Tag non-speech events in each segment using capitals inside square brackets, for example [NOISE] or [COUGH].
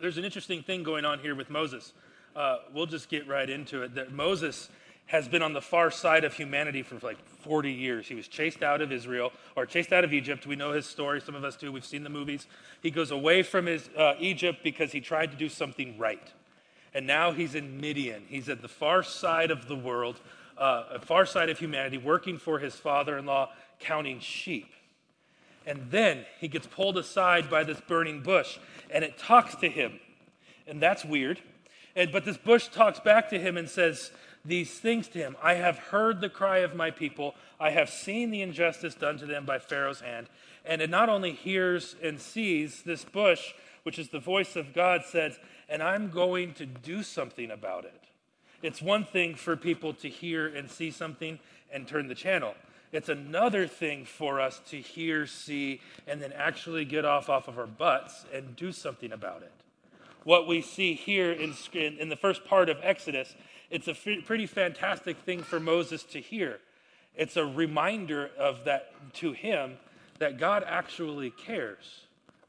there's an interesting thing going on here with Moses. Uh, we'll just get right into it. That Moses has been on the far side of humanity for like 40 years. He was chased out of Israel or chased out of Egypt. We know his story. Some of us do. We've seen the movies. He goes away from his, uh, Egypt because he tried to do something right. And now he's in Midian. He's at the far side of the world, uh, far side of humanity, working for his father in law, counting sheep. And then he gets pulled aside by this burning bush, and it talks to him. And that's weird. And, but this bush talks back to him and says, these things to him I have heard the cry of my people, I have seen the injustice done to them by Pharaoh's hand. And it not only hears and sees this bush, which is the voice of God, says, and I'm going to do something about it. It's one thing for people to hear and see something and turn the channel. It's another thing for us to hear, see, and then actually get off off of our butts and do something about it. What we see here in, in the first part of Exodus it's a f- pretty fantastic thing for Moses to hear. It's a reminder of that to him that God actually cares.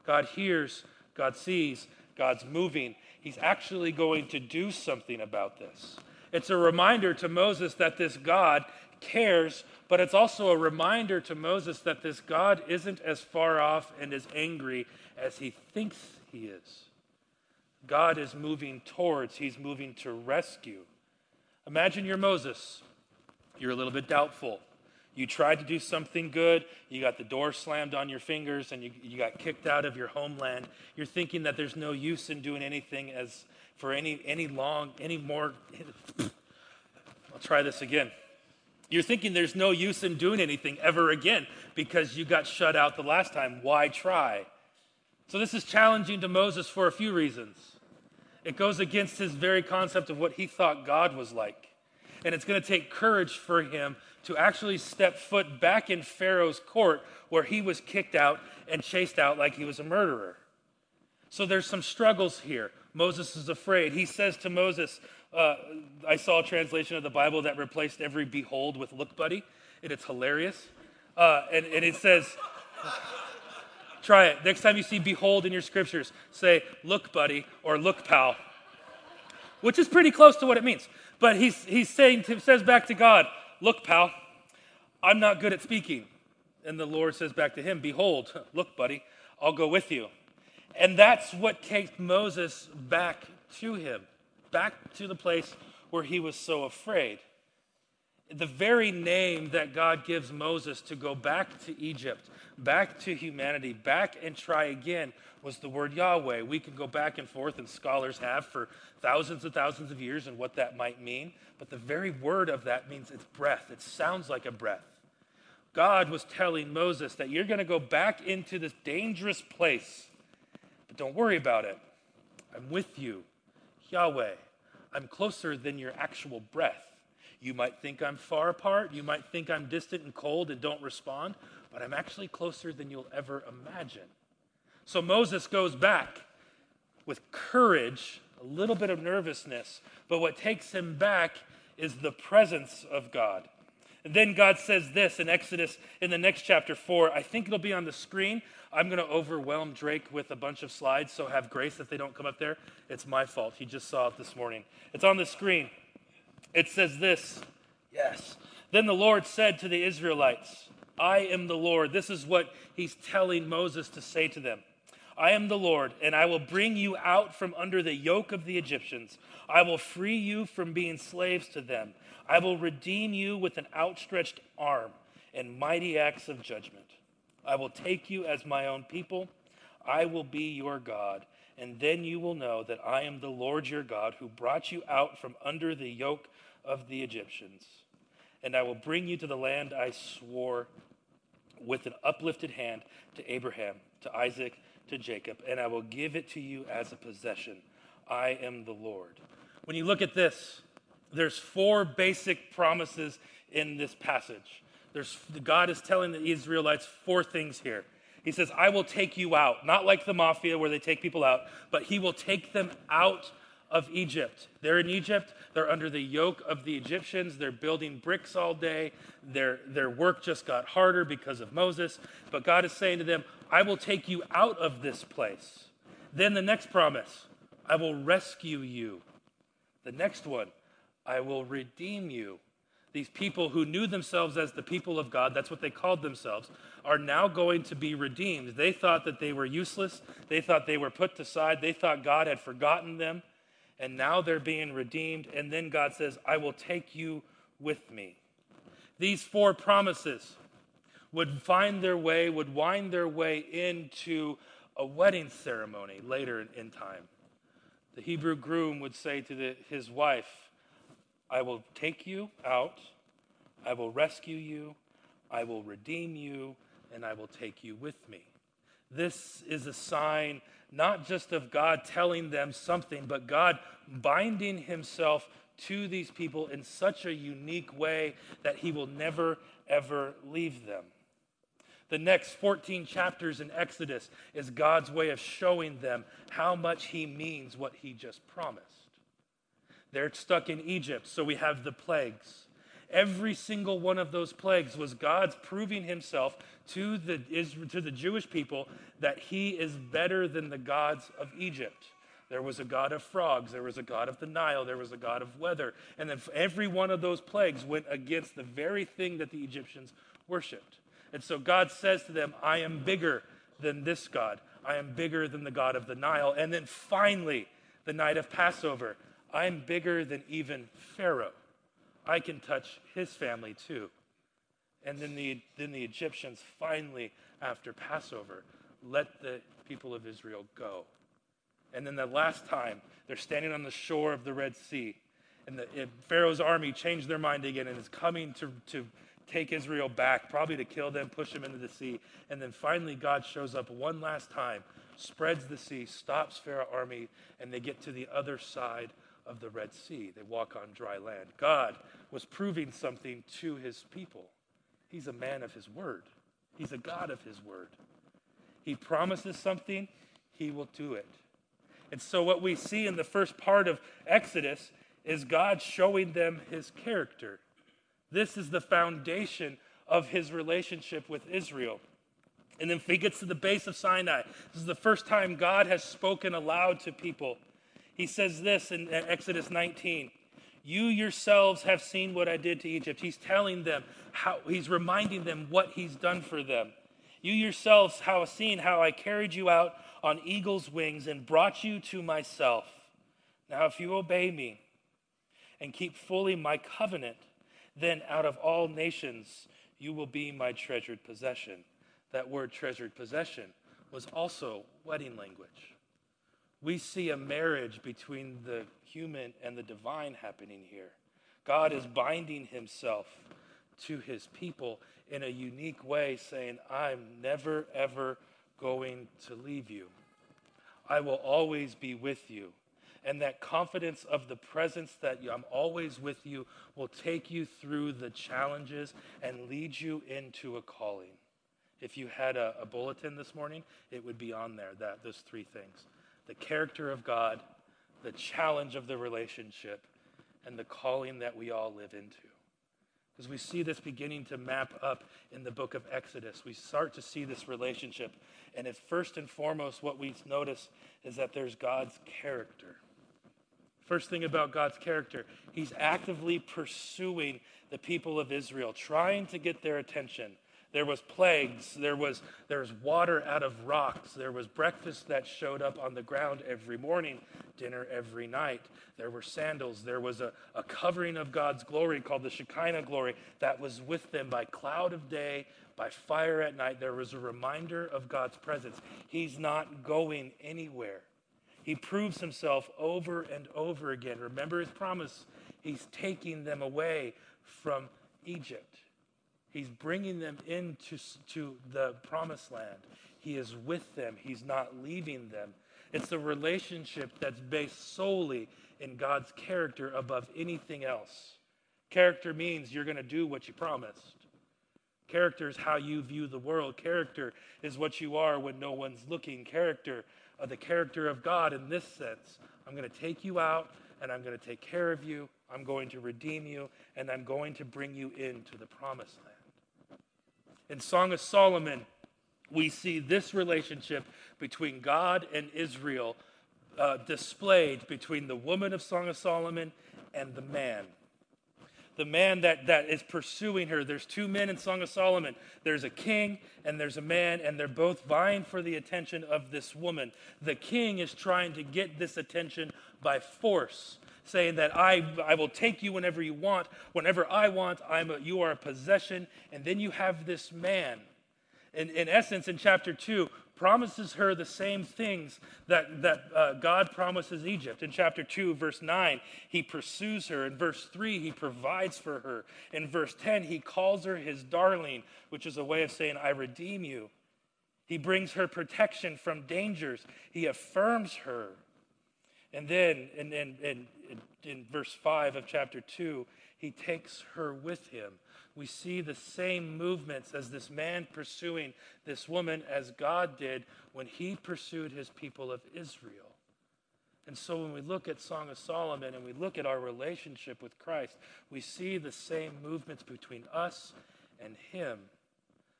God hears, God sees, God's moving. He's actually going to do something about this. It's a reminder to Moses that this God cares, but it's also a reminder to Moses that this God isn't as far off and as angry as he thinks he is. God is moving towards, he's moving to rescue. Imagine you're Moses. You're a little bit doubtful. You tried to do something good, you got the door slammed on your fingers, and you, you got kicked out of your homeland. You're thinking that there's no use in doing anything as for any any long, any more. [LAUGHS] I'll try this again. You're thinking there's no use in doing anything ever again because you got shut out the last time. Why try? So this is challenging to Moses for a few reasons. It goes against his very concept of what he thought God was like. And it's going to take courage for him to actually step foot back in Pharaoh's court where he was kicked out and chased out like he was a murderer. So there's some struggles here. Moses is afraid. He says to Moses, uh, I saw a translation of the Bible that replaced every behold with look buddy, and it's hilarious. Uh, and, and it says, Try it. Next time you see behold in your scriptures, say, look, buddy, or look, pal, which is pretty close to what it means. But he's, he's saying, to, says back to God, look, pal, I'm not good at speaking. And the Lord says back to him, behold, look, buddy, I'll go with you. And that's what takes Moses back to him, back to the place where he was so afraid the very name that God gives Moses to go back to Egypt, back to humanity, back and try again was the word Yahweh. We can go back and forth, and scholars have for thousands and thousands of years, and what that might mean. But the very word of that means it's breath, it sounds like a breath. God was telling Moses that you're going to go back into this dangerous place, but don't worry about it. I'm with you, Yahweh. I'm closer than your actual breath. You might think I'm far apart. You might think I'm distant and cold and don't respond, but I'm actually closer than you'll ever imagine. So Moses goes back with courage, a little bit of nervousness, but what takes him back is the presence of God. And then God says this in Exodus in the next chapter 4. I think it'll be on the screen. I'm going to overwhelm Drake with a bunch of slides, so have grace if they don't come up there. It's my fault. He just saw it this morning. It's on the screen. It says this Yes. Then the Lord said to the Israelites, I am the Lord. This is what he's telling Moses to say to them. I am the Lord, and I will bring you out from under the yoke of the Egyptians. I will free you from being slaves to them. I will redeem you with an outstretched arm and mighty acts of judgment. I will take you as my own people. I will be your God, and then you will know that I am the Lord your God who brought you out from under the yoke of the Egyptians. And I will bring you to the land I swore with an uplifted hand to Abraham, to Isaac, to Jacob, and I will give it to you as a possession. I am the Lord. When you look at this, there's four basic promises in this passage. There's, God is telling the Israelites four things here. He says, I will take you out, not like the mafia where they take people out, but He will take them out of Egypt. They're in Egypt. They're under the yoke of the Egyptians. They're building bricks all day. Their, their work just got harder because of Moses. But God is saying to them, I will take you out of this place. Then the next promise I will rescue you. The next one, I will redeem you. These people who knew themselves as the people of God, that's what they called themselves, are now going to be redeemed. They thought that they were useless. They thought they were put aside. They thought God had forgotten them. And now they're being redeemed. And then God says, I will take you with me. These four promises would find their way, would wind their way into a wedding ceremony later in time. The Hebrew groom would say to the, his wife, I will take you out, I will rescue you, I will redeem you, and I will take you with me. This is a sign not just of God telling them something, but God binding himself to these people in such a unique way that he will never, ever leave them. The next 14 chapters in Exodus is God's way of showing them how much He means what He just promised. They're stuck in Egypt, so we have the plagues. Every single one of those plagues was God's proving Himself to the, to the Jewish people that He is better than the gods of Egypt. There was a god of frogs. There was a god of the Nile. There was a god of weather. And then every one of those plagues went against the very thing that the Egyptians worshiped. And so God says to them, I am bigger than this God. I am bigger than the God of the Nile. And then finally, the night of Passover, I'm bigger than even Pharaoh. I can touch his family too. And then the, then the Egyptians finally, after Passover, let the people of Israel go. And then the last time, they're standing on the shore of the Red Sea. And the, Pharaoh's army changed their mind again and is coming to, to take Israel back, probably to kill them, push them into the sea. And then finally, God shows up one last time, spreads the sea, stops Pharaoh's army, and they get to the other side of the Red Sea. They walk on dry land. God was proving something to his people. He's a man of his word, he's a God of his word. He promises something, he will do it. And so, what we see in the first part of Exodus is God showing them his character. This is the foundation of his relationship with Israel. And then he gets to the base of Sinai, this is the first time God has spoken aloud to people. He says this in Exodus 19 You yourselves have seen what I did to Egypt. He's telling them how, he's reminding them what he's done for them. You yourselves have seen how I carried you out on eagle's wings and brought you to myself. Now, if you obey me and keep fully my covenant, then out of all nations you will be my treasured possession. That word treasured possession was also wedding language. We see a marriage between the human and the divine happening here. God is binding himself to his people in a unique way, saying, I'm never, ever going to leave you. I will always be with you and that confidence of the presence that I'm always with you will take you through the challenges and lead you into a calling. If you had a, a bulletin this morning, it would be on there, that those three things. The character of God, the challenge of the relationship, and the calling that we all live into. Because we see this beginning to map up in the book of Exodus. We start to see this relationship. And it's first and foremost what we notice is that there's God's character. First thing about God's character, he's actively pursuing the people of Israel, trying to get their attention. There was plagues, there was, there was water out of rocks, there was breakfast that showed up on the ground every morning, dinner every night. There were sandals, there was a, a covering of God's glory called the Shekinah glory that was with them by cloud of day, by fire at night. There was a reminder of God's presence. He's not going anywhere. He proves himself over and over again. Remember his promise. He's taking them away from Egypt. He's bringing them into to the promised land. He is with them. He's not leaving them. It's a relationship that's based solely in God's character above anything else. Character means you're going to do what you promised. Character is how you view the world. Character is what you are when no one's looking. Character of the character of God in this sense. I'm going to take you out and I'm going to take care of you. I'm going to redeem you and I'm going to bring you into the promised land. In Song of Solomon, we see this relationship between God and Israel uh, displayed between the woman of Song of Solomon and the man. The man that, that is pursuing her. There's two men in Song of Solomon. There's a king and there's a man, and they're both vying for the attention of this woman. The king is trying to get this attention by force, saying that I, I will take you whenever you want. Whenever I want, I'm a, you are a possession. And then you have this man. In, in essence, in chapter 2, promises her the same things that, that uh, God promises Egypt. In chapter 2, verse 9, he pursues her. In verse 3, he provides for her. In verse 10, he calls her his darling, which is a way of saying, I redeem you. He brings her protection from dangers, he affirms her. And then in, in, in, in verse 5 of chapter 2, he takes her with him we see the same movements as this man pursuing this woman as God did when he pursued his people of Israel. And so when we look at Song of Solomon and we look at our relationship with Christ, we see the same movements between us and him.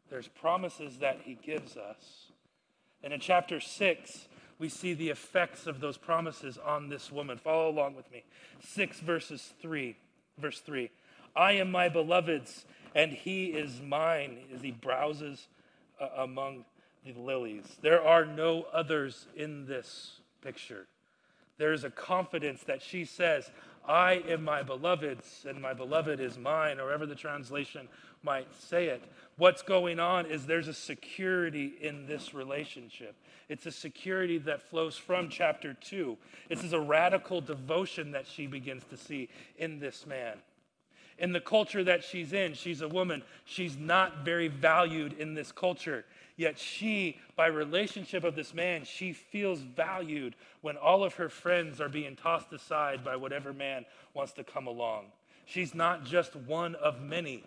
There's promises that he gives us. And in chapter 6, we see the effects of those promises on this woman. Follow along with me. 6 verses 3, verse 3. I am my beloved's, and he is mine, as he browses uh, among the lilies. There are no others in this picture. There's a confidence that she says, I am my beloved's, and my beloved is mine, or whatever the translation might say it. What's going on is there's a security in this relationship. It's a security that flows from chapter 2. This is a radical devotion that she begins to see in this man in the culture that she's in. She's a woman. She's not very valued in this culture. Yet she, by relationship of this man, she feels valued when all of her friends are being tossed aside by whatever man wants to come along. She's not just one of many.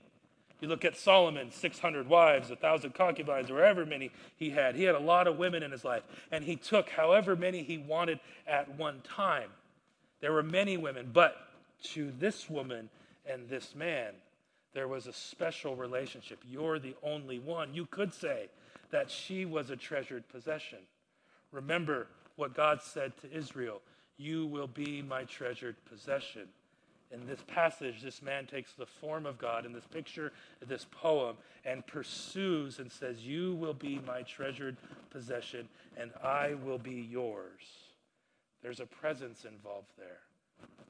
You look at Solomon, 600 wives, 1,000 concubines, or however many he had. He had a lot of women in his life, and he took however many he wanted at one time. There were many women, but to this woman, and this man, there was a special relationship. You're the only one. You could say that she was a treasured possession. Remember what God said to Israel You will be my treasured possession. In this passage, this man takes the form of God in this picture, this poem, and pursues and says, You will be my treasured possession, and I will be yours. There's a presence involved there.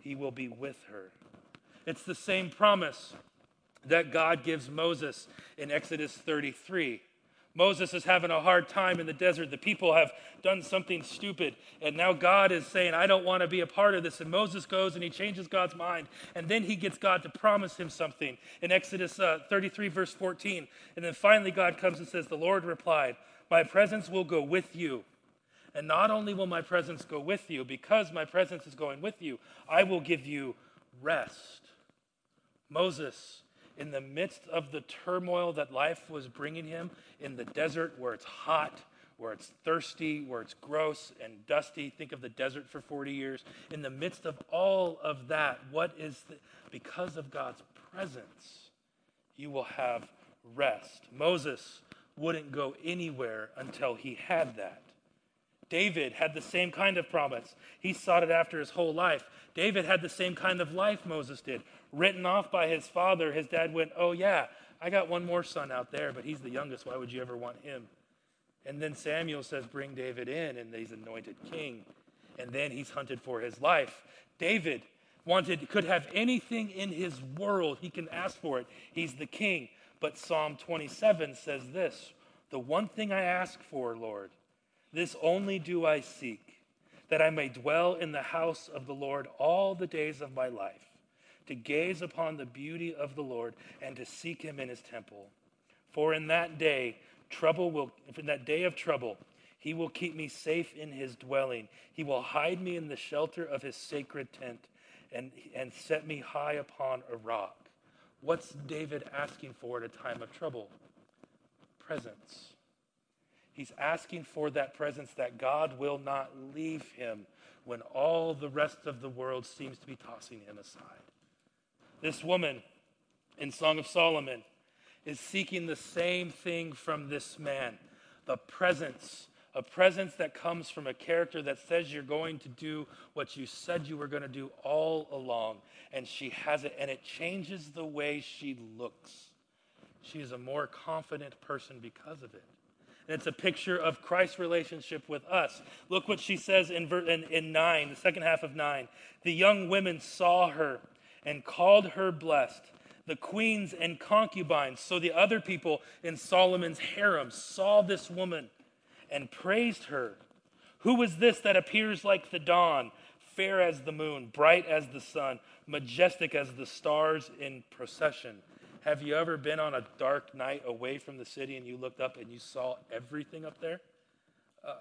He will be with her. It's the same promise that God gives Moses in Exodus 33. Moses is having a hard time in the desert. The people have done something stupid. And now God is saying, I don't want to be a part of this. And Moses goes and he changes God's mind. And then he gets God to promise him something in Exodus uh, 33, verse 14. And then finally, God comes and says, The Lord replied, My presence will go with you. And not only will my presence go with you, because my presence is going with you, I will give you rest. Moses, in the midst of the turmoil that life was bringing him, in the desert where it's hot, where it's thirsty, where it's gross and dusty. Think of the desert for 40 years. In the midst of all of that, what is the, because of God's presence, you will have rest. Moses wouldn't go anywhere until he had that. David had the same kind of promise. He sought it after his whole life. David had the same kind of life Moses did. Written off by his father, his dad went, Oh, yeah, I got one more son out there, but he's the youngest. Why would you ever want him? And then Samuel says, Bring David in, and he's anointed king. And then he's hunted for his life. David wanted, could have anything in his world, he can ask for it. He's the king. But Psalm 27 says this The one thing I ask for, Lord, this only do I seek, that I may dwell in the house of the Lord all the days of my life to gaze upon the beauty of the Lord and to seek him in his temple. For in that day, trouble will, in that day of trouble, he will keep me safe in his dwelling. He will hide me in the shelter of his sacred tent and, and set me high upon a rock. What's David asking for at a time of trouble? Presence. He's asking for that presence that God will not leave him when all the rest of the world seems to be tossing him aside. This woman in Song of Solomon is seeking the same thing from this man the presence a presence that comes from a character that says you're going to do what you said you were going to do all along. And she has it, and it changes the way she looks. She is a more confident person because of it. And it's a picture of Christ's relationship with us. Look what she says in, in, in 9, the second half of 9. The young women saw her and called her blessed. The queens and concubines, so the other people in Solomon's harem, saw this woman and praised her. Who was this that appears like the dawn, fair as the moon, bright as the sun, majestic as the stars in procession? Have you ever been on a dark night away from the city and you looked up and you saw everything up there? Uh,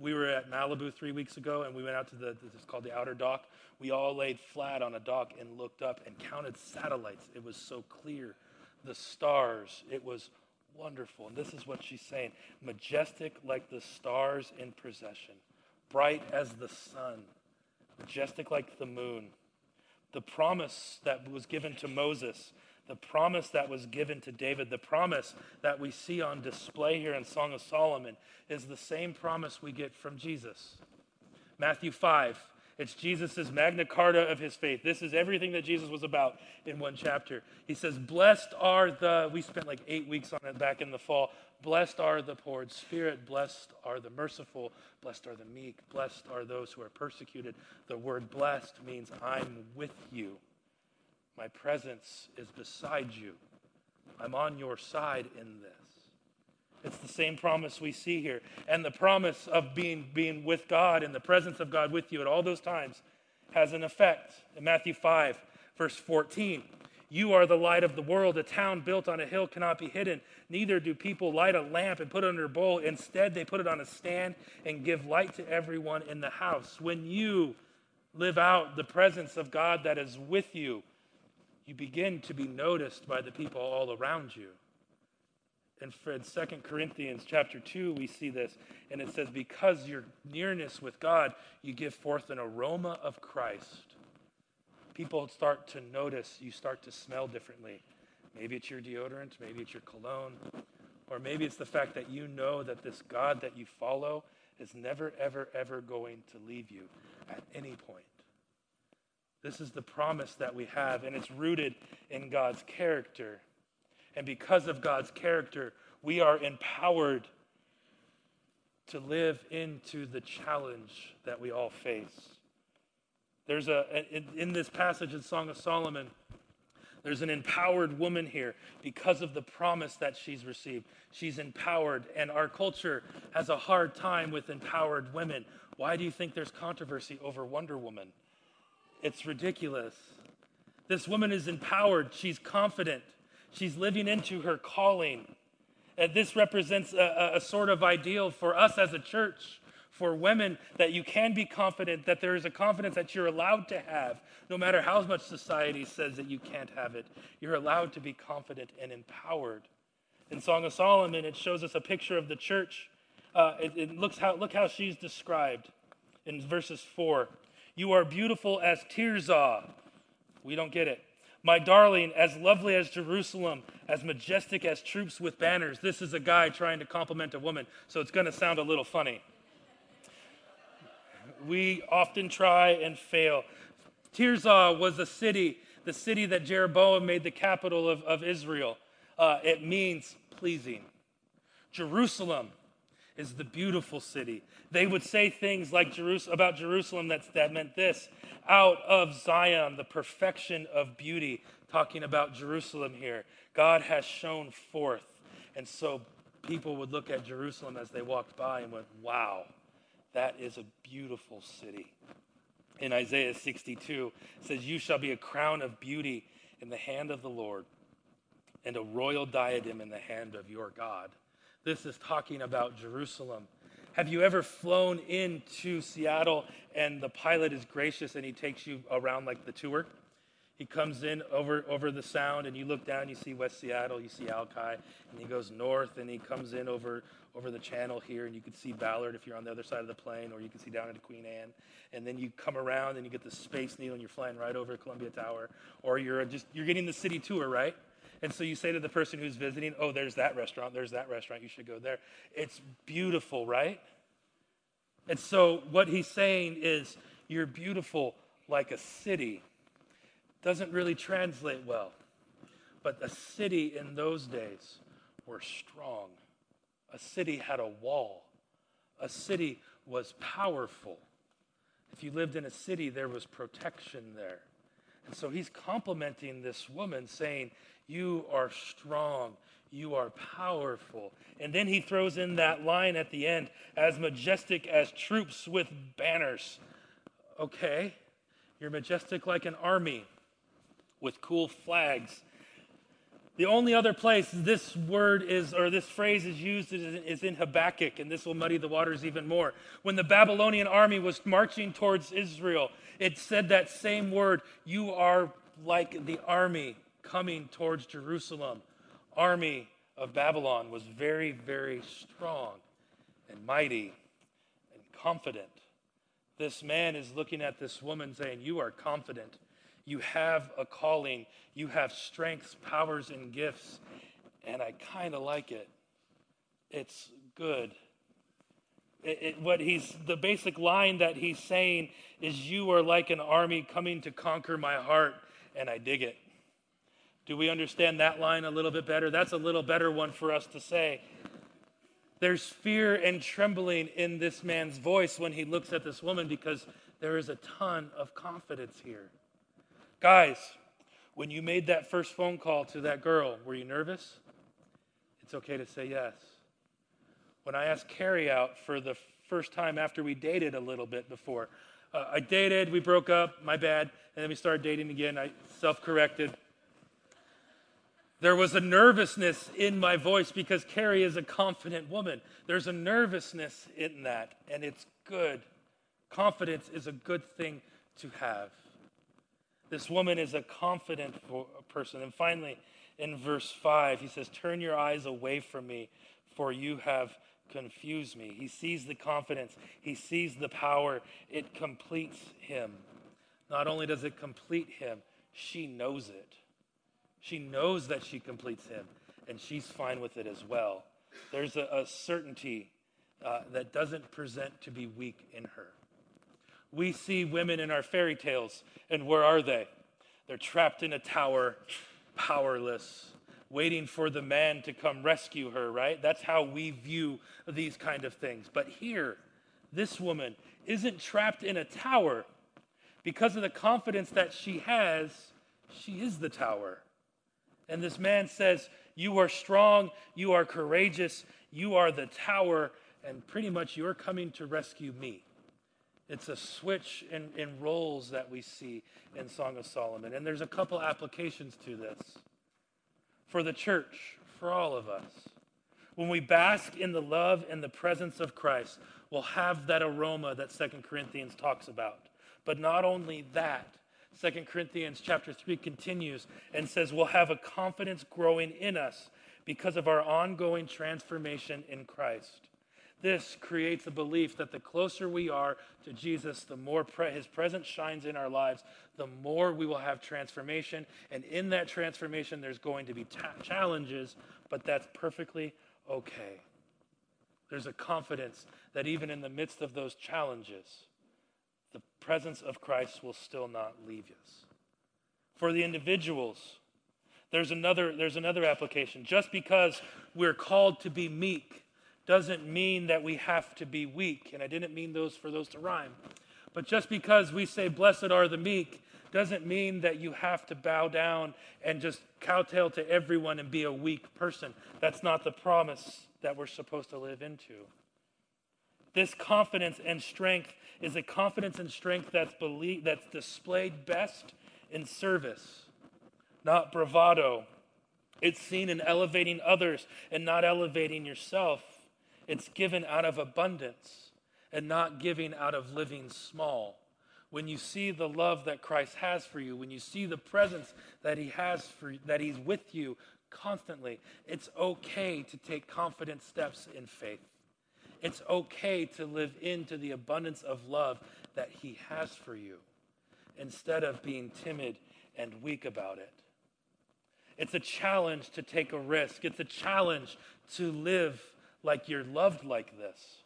we were at Malibu three weeks ago and we went out to the, this is called the outer dock. We all laid flat on a dock and looked up and counted satellites. It was so clear. The stars, it was wonderful. And this is what she's saying majestic like the stars in procession, bright as the sun, majestic like the moon. The promise that was given to Moses, the promise that was given to David, the promise that we see on display here in Song of Solomon is the same promise we get from Jesus. Matthew 5 it's Jesus' Magna Carta of his faith. This is everything that Jesus was about in one chapter. He says, Blessed are the, we spent like eight weeks on it back in the fall. Blessed are the poor in spirit. Blessed are the merciful. Blessed are the meek. Blessed are those who are persecuted. The word blessed means I'm with you. My presence is beside you. I'm on your side in this. It's the same promise we see here. And the promise of being, being with God and the presence of God with you at all those times has an effect. In Matthew 5, verse 14, you are the light of the world. A town built on a hill cannot be hidden. Neither do people light a lamp and put it under a bowl. Instead, they put it on a stand and give light to everyone in the house. When you live out the presence of God that is with you, you begin to be noticed by the people all around you. And in 2 Corinthians chapter 2, we see this. And it says, Because your nearness with God, you give forth an aroma of Christ. People start to notice, you start to smell differently. Maybe it's your deodorant, maybe it's your cologne, or maybe it's the fact that you know that this God that you follow is never, ever, ever going to leave you at any point. This is the promise that we have, and it's rooted in God's character. And because of God's character, we are empowered to live into the challenge that we all face. There's a, in, in, this passage in Song of Solomon, there's an empowered woman here because of the promise that she's received. She's empowered, and our culture has a hard time with empowered women. Why do you think there's controversy over Wonder Woman? It's ridiculous. This woman is empowered, she's confident, She's living into her calling. And this represents a, a, sort of ideal for us as a church, for women, that you can be confident, that there is a confidence that you're allowed to have, no matter how much society says that you can't have it. You're allowed to be confident and empowered. In Song of Solomon, it shows us a picture of the church. Uh, it, it looks how, look how she's described in verses 4. You are beautiful as Tirzah. We don't get it. My darling, as lovely as Jerusalem, as majestic as troops with banners. This is a guy trying to compliment a woman, so it's going to sound a little funny. We often try and fail. Tirzah was a city, the city that Jeroboam made the capital of, of Israel. Uh, it means pleasing. Jerusalem is the beautiful city. They would say things like Jerus- about Jerusalem that, that meant this out of Zion, the perfection of beauty, talking about Jerusalem here. God has shown forth. And so people would look at Jerusalem as they walked by and went, wow, that is a beautiful city. In Isaiah 62, it says, You shall be a crown of beauty in the hand of the Lord, and a royal diadem in the hand of your God. This is talking about Jerusalem. Have you ever flown into Seattle and the pilot is gracious and he takes you around like the tour? He comes in over, over the sound and you look down, you see West Seattle, you see Alki, and he goes north and he comes in over, over the channel here and you can see Ballard if you're on the other side of the plane or you can see down into Queen Anne. And then you come around and you get the Space Needle and you're flying right over Columbia Tower or you're just, you're getting the city tour, right? And so you say to the person who's visiting, oh, there's that restaurant, there's that restaurant, you should go there. It's beautiful, right? And so, what he's saying is, You're beautiful like a city. Doesn't really translate well. But a city in those days were strong. A city had a wall. A city was powerful. If you lived in a city, there was protection there. And so he's complimenting this woman, saying, You are strong. You are powerful. And then he throws in that line at the end as majestic as troops with banners. Okay, you're majestic like an army with cool flags. The only other place this word is, or this phrase is used, is in Habakkuk, and this will muddy the waters even more. When the Babylonian army was marching towards Israel, it said that same word You are like the army coming towards Jerusalem. Army of Babylon was very, very strong and mighty and confident. This man is looking at this woman saying, You are confident you have a calling. You have strengths, powers, and gifts. And I kind of like it. It's good. It, it, what he's the basic line that he's saying is you are like an army coming to conquer my heart and i dig it do we understand that line a little bit better that's a little better one for us to say there's fear and trembling in this man's voice when he looks at this woman because there is a ton of confidence here Guys, when you made that first phone call to that girl, were you nervous? It's okay to say yes. When I asked Carrie out for the first time after we dated a little bit before, uh, I dated, we broke up, my bad, and then we started dating again. I self corrected. There was a nervousness in my voice because Carrie is a confident woman. There's a nervousness in that, and it's good. Confidence is a good thing to have. This woman is a confident person. And finally, in verse 5, he says, Turn your eyes away from me, for you have confused me. He sees the confidence, he sees the power. It completes him. Not only does it complete him, she knows it. She knows that she completes him, and she's fine with it as well. There's a, a certainty uh, that doesn't present to be weak in her we see women in our fairy tales, and where are they? They're trapped in a tower, powerless, waiting for the man to come rescue her, right? That's how we view these kind of things. But here, this woman isn't trapped in a tower. Because of the confidence that she has, she is the tower. And this man says, You are strong, you are courageous, you are the tower, and pretty much you're coming to rescue me. It's a switch in, in roles that we see in Song of Solomon. And there's a couple applications to this for the church, for all of us. When we bask in the love and the presence of Christ, we'll have that aroma that Second Corinthians talks about. But not only that, Second Corinthians chapter 3 continues and says we'll have a confidence growing in us because of our ongoing transformation in Christ. This creates a belief that the closer we are to Jesus, the more pre- his presence shines in our lives, the more we will have transformation. And in that transformation, there's going to be challenges, but that's perfectly okay. There's a confidence that even in the midst of those challenges, the presence of Christ will still not leave us. For the individuals, there's another, there's another application. Just because we're called to be meek, doesn't mean that we have to be weak. And I didn't mean those for those to rhyme. But just because we say, Blessed are the meek, doesn't mean that you have to bow down and just kowtow to everyone and be a weak person. That's not the promise that we're supposed to live into. This confidence and strength is a confidence and strength that's, believed, that's displayed best in service, not bravado. It's seen in elevating others and not elevating yourself. It's given out of abundance and not giving out of living small. When you see the love that Christ has for you, when you see the presence that he has for that he's with you constantly, it's okay to take confident steps in faith. It's okay to live into the abundance of love that he has for you instead of being timid and weak about it. It's a challenge to take a risk. It's a challenge to live like you're loved like this,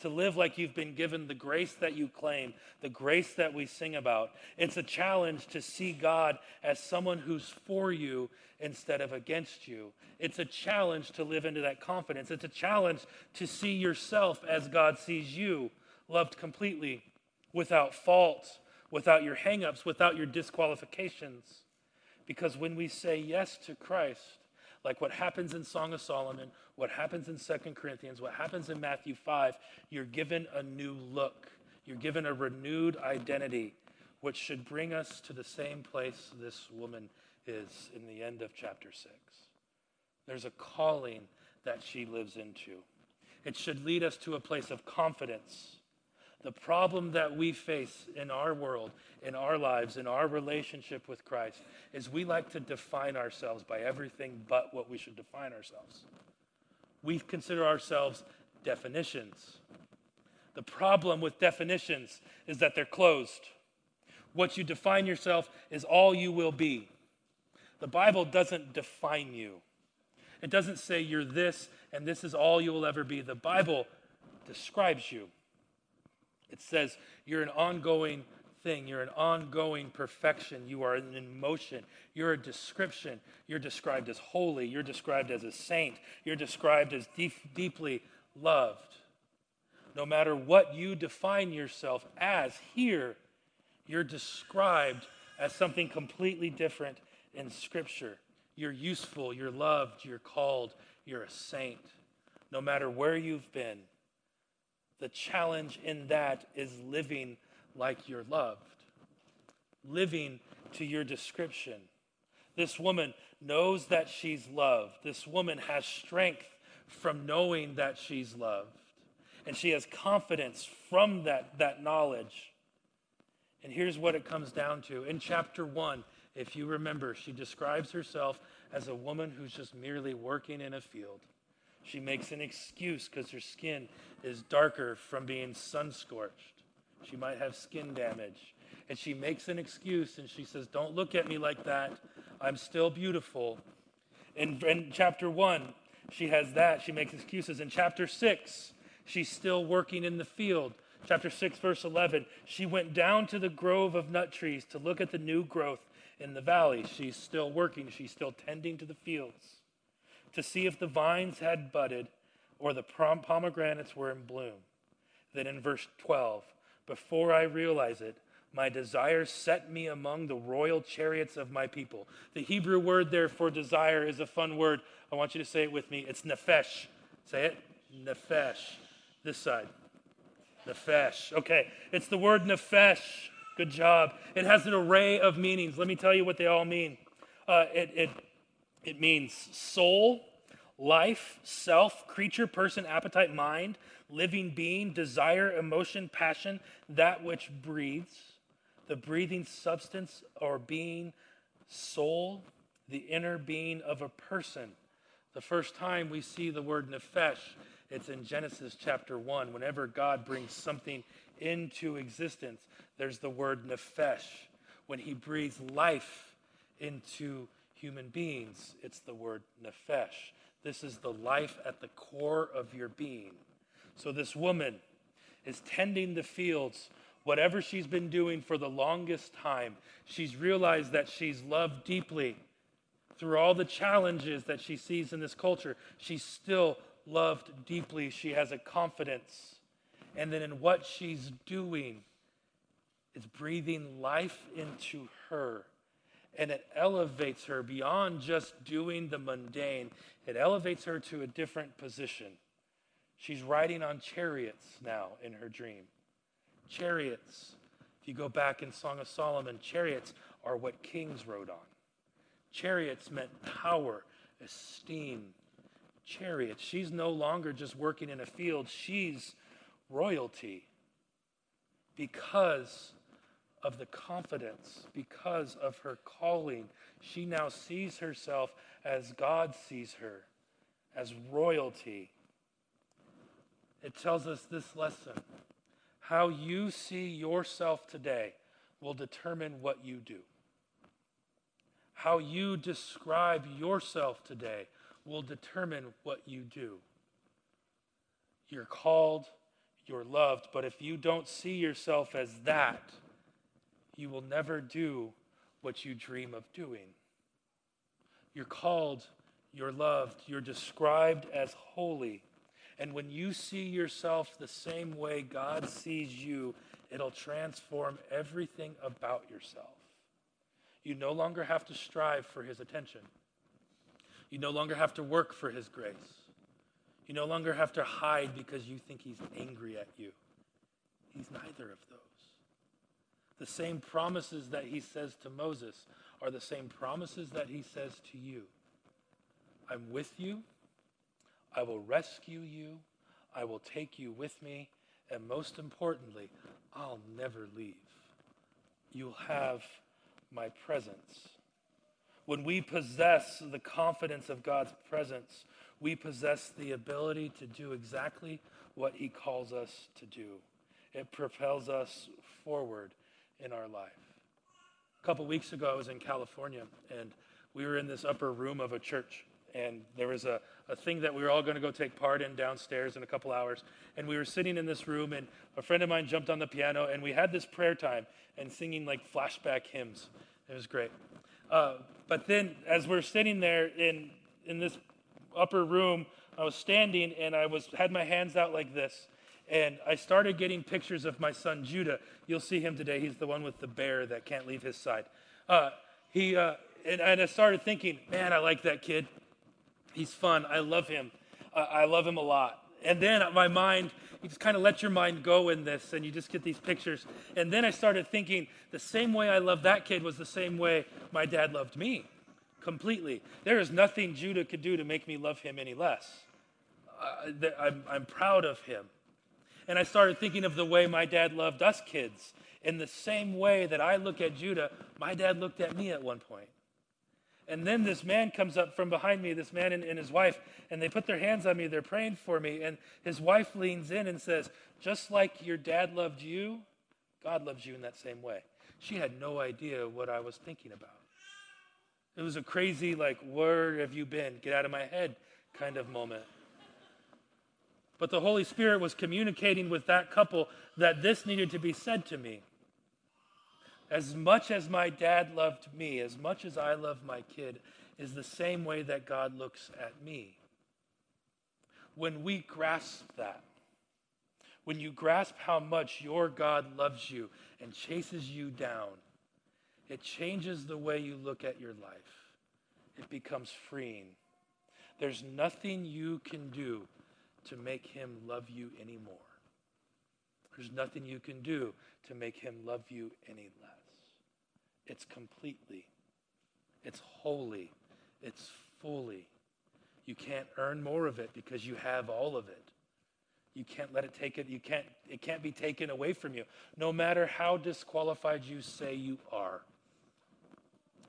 to live like you've been given the grace that you claim, the grace that we sing about. It's a challenge to see God as someone who's for you instead of against you. It's a challenge to live into that confidence. It's a challenge to see yourself as God sees you, loved completely, without fault, without your hangups, without your disqualifications. Because when we say yes to Christ, like what happens in Song of Solomon, what happens in Second Corinthians, what happens in Matthew 5, you're given a new look. You're given a renewed identity, which should bring us to the same place this woman is in the end of chapter 6. There's a calling that she lives into. It should lead us to a place of confidence the problem that we face in our world, in our lives, in our relationship with Christ is we like to define ourselves by everything but what we should define ourselves. We consider ourselves definitions. The problem with definitions is that they're closed. What you define yourself is all you will be. The Bible doesn't define you. It doesn't say you're this and this is all you will ever be. The Bible describes you. It says you're an ongoing thing. You're an ongoing perfection. You are an emotion. You're a description. You're described as holy. You're described as a saint. You're described as deep, deeply loved. No matter what you define yourself as here, you're described as something completely different in Scripture. You're useful. You're loved. You're called. You're a saint. No matter where you've been, the challenge in that is living like you're loved, living to your description. This woman knows that she's loved. This woman has strength from knowing that she's loved. And she has confidence from that, that knowledge. And here's what it comes down to. In chapter one, if you remember, she describes herself as a woman who's just merely working in a field. She makes an excuse because her skin is darker from being sun scorched. She might have skin damage. And she makes an excuse and she says, Don't look at me like that. I'm still beautiful. In, in chapter one, she has that. She makes excuses. In chapter six, she's still working in the field. Chapter 6, verse 11, she went down to the grove of nut trees to look at the new growth in the valley. She's still working, she's still tending to the fields to see if the vines had budded or the pomegranates were in bloom. Then in verse 12, before I realize it, my desire set me among the royal chariots of my people. The Hebrew word there for desire is a fun word. I want you to say it with me. It's nefesh. Say it. Nefesh. This side. Nefesh. Okay. It's the word nefesh. Good job. It has an array of meanings. Let me tell you what they all mean. Uh, it, it it means soul, life, self, creature, person, appetite, mind, living being, desire, emotion, passion, that which breathes, the breathing substance or being, soul, the inner being of a person. The first time we see the word nefesh, it's in Genesis chapter 1. Whenever God brings something into existence, there's the word nefesh. When he breathes life into human beings, it's the word nefesh. This is the life at the core of your being. So this woman is tending the fields, whatever she's been doing for the longest time. She's realized that she's loved deeply through all the challenges that she sees in this culture. She's still loved deeply. She has a confidence. And then in what she's doing, is breathing life into her and it elevates her beyond just doing the mundane. It elevates her to a different position. She's riding on chariots now in her dream. Chariots, if you go back in Song of Solomon, chariots are what kings rode on. Chariots meant power, esteem. Chariots. She's no longer just working in a field, she's royalty because of the confidence because of her calling. She now sees herself as God sees her, as royalty. It tells us this lesson. How you see yourself today will determine what you do. How you describe yourself today will determine what you do. You're called, you're loved. But if you don't see yourself as that, you will never do what you dream of doing. You're called, you're loved, you're described as holy. And when you see yourself the same way God sees you, it'll transform everything about yourself. You no longer have to strive for his attention. You no longer have to work for his grace. You no longer have to hide because you think he's angry at you. He's neither of those. The same promises that he says to Moses are the same promises that he says to you. I'm with you. I will rescue you. I will take you with me. And most importantly, I'll never leave. You'll have my presence. When we possess the confidence of God's presence, we possess the ability to do exactly what He calls us to do. It propels us forward in our life. A couple weeks ago, I was in California, and we were in this upper room of a church. And there was a, a thing that we were all going to go take part in downstairs in a couple hours. And we were sitting in this room, and a friend of mine jumped on the piano, and we had this prayer time and singing like flashback hymns. It was great. Uh, but then, as we're sitting there in, in this upper room, I was standing and I was had my hands out like this, and I started getting pictures of my son Judah. You'll see him today. He's the one with the bear that can't leave his side. Uh, he uh, and, and, I started thinking, man, I like that kid. He's fun. I love him. Uh, I love him a lot. And then my mind, you just kind of let your mind go in this, and you just get these pictures. And then I started thinking, the same way I loved that kid was the same way my dad loved me, completely. There is nothing Judah could do to make me love him any less. Uh, I'm, I'm proud of him. And I started thinking of the way my dad loved us kids. In the same way that I look at Judah, my dad looked at me at one point. And then this man comes up from behind me, this man and, and, his wife, and they put their hands on me. They're praying for me. And his wife leans in and says, Just like your dad loved you, God loves you in that same way. She had no idea what I was thinking about. It was a crazy, like, where have you been? Get out of my head kind of moment. But the Holy Spirit was communicating with that couple that this needed to be said to me. As much as my dad loved me, as much as I love my kid, is the same way that God looks at me. When we grasp that, when you grasp how much your God loves you and chases you down, it changes the way you look at your life. It becomes freeing. There's nothing you can do to make him love you anymore. There's nothing you can do to make him love you any less. It's completely, it's wholly, it's fully. You can't earn more of it because you have all of it. You can't let it take it, you can't, it can't be taken away from you, no matter how disqualified you say you are.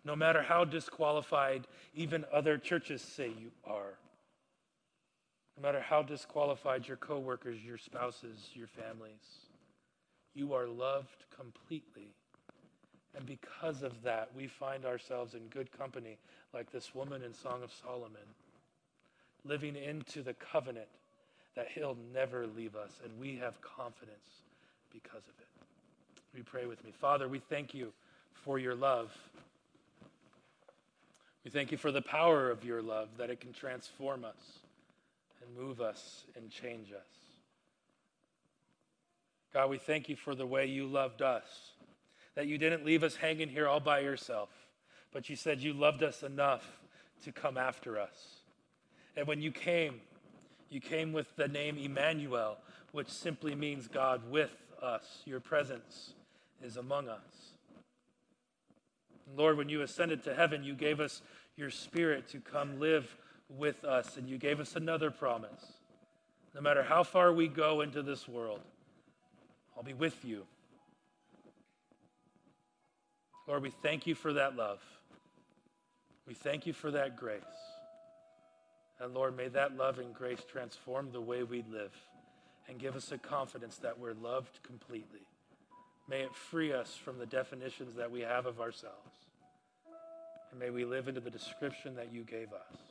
No matter how disqualified even other churches say you are. No matter how disqualified your coworkers, your spouses, your families. You are loved completely and because of that, we find ourselves in good company, like this woman in Song of Solomon, living into the covenant that he'll never leave us, and we have confidence because of it. We pray with me. Father, we thank you for your love. We thank you for the power of your love, that it can transform us and move us and change us. God, we thank you for the way you loved us that you didn't leave us hanging here all by yourself, but you said you loved us enough to come after us. And when you came, you came with the name Emmanuel, which simply means God with us. Your presence is among us. And Lord, when you ascended to heaven, you gave us your spirit to come live with us, and you gave us another promise. No matter how far we go into this world, I'll be with you. Lord, we thank you for that love. We thank you for that grace. And Lord, may that love and grace transform the way we live and give us a confidence that we're loved completely. May it free us from the definitions that we have of ourselves. And may we live into the description that you gave us.